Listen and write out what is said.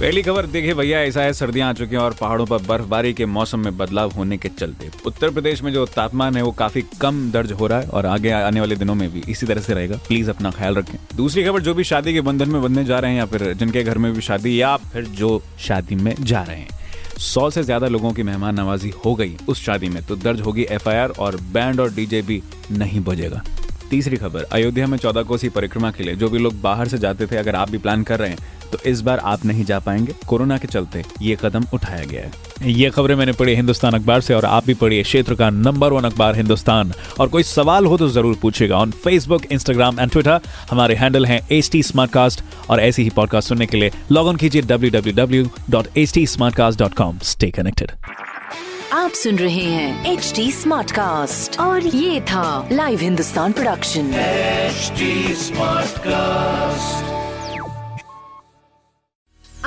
पहली खबर देखिए भैया, ऐसा है, सर्दियाँ आ चुकी हैं और पहाड़ों पर बर्फबारी के मौसम में बदलाव होने के चलते। उत्तर प्रदेश में जो तापमान है, वो काफ़ी कम दर्ज हो रहा है और आगे आने वाले दिनों में भी इसी तरह से रहेगा। प्लीज़ अपना ख्याल रखें। दूसरी खबर, जो भी शादी के बंधन में बंधने जा रहे हैं या फिर जिनके घर में भी शादी या फिर जो शादी में जा रहे हैं। सौ से ज़्यादा लोगों की मेहमान नवाजी हो गई उस शादी में तो दर्ज होगी एफआईआर और बैंड और डीजे भी नहीं बजेगा। तीसरी खबर, अयोध्या में चौदह कोसी परिक्रमा के लिए, जो भी लोग बाहर से जाते थे, अगर आप भी प्लान कर रहे हैं इस बार आप नहीं जा पाएँगे। कोरोना के चलते ये कदम उठाया गया है। ये खबरें मैंने पढ़ी हिंदुस्तान अखबार से और आप भी पढ़िए क्षेत्र का नंबर वन अखबार हिंदुस्तान। और कोई सवाल हो तो ज़रूर पूछेगा on Facebook Instagram and Twitter हमारे हैंडल हैं एच टी और ऐसी ही पॉडकास्ट सुनने के लिए लॉग इन कीजिए W W W dot H T smart cast dot com stay connected आप सुन रहे हैं एच टी स्मार्ट कास्ट और ये था live Hindustan production smart cast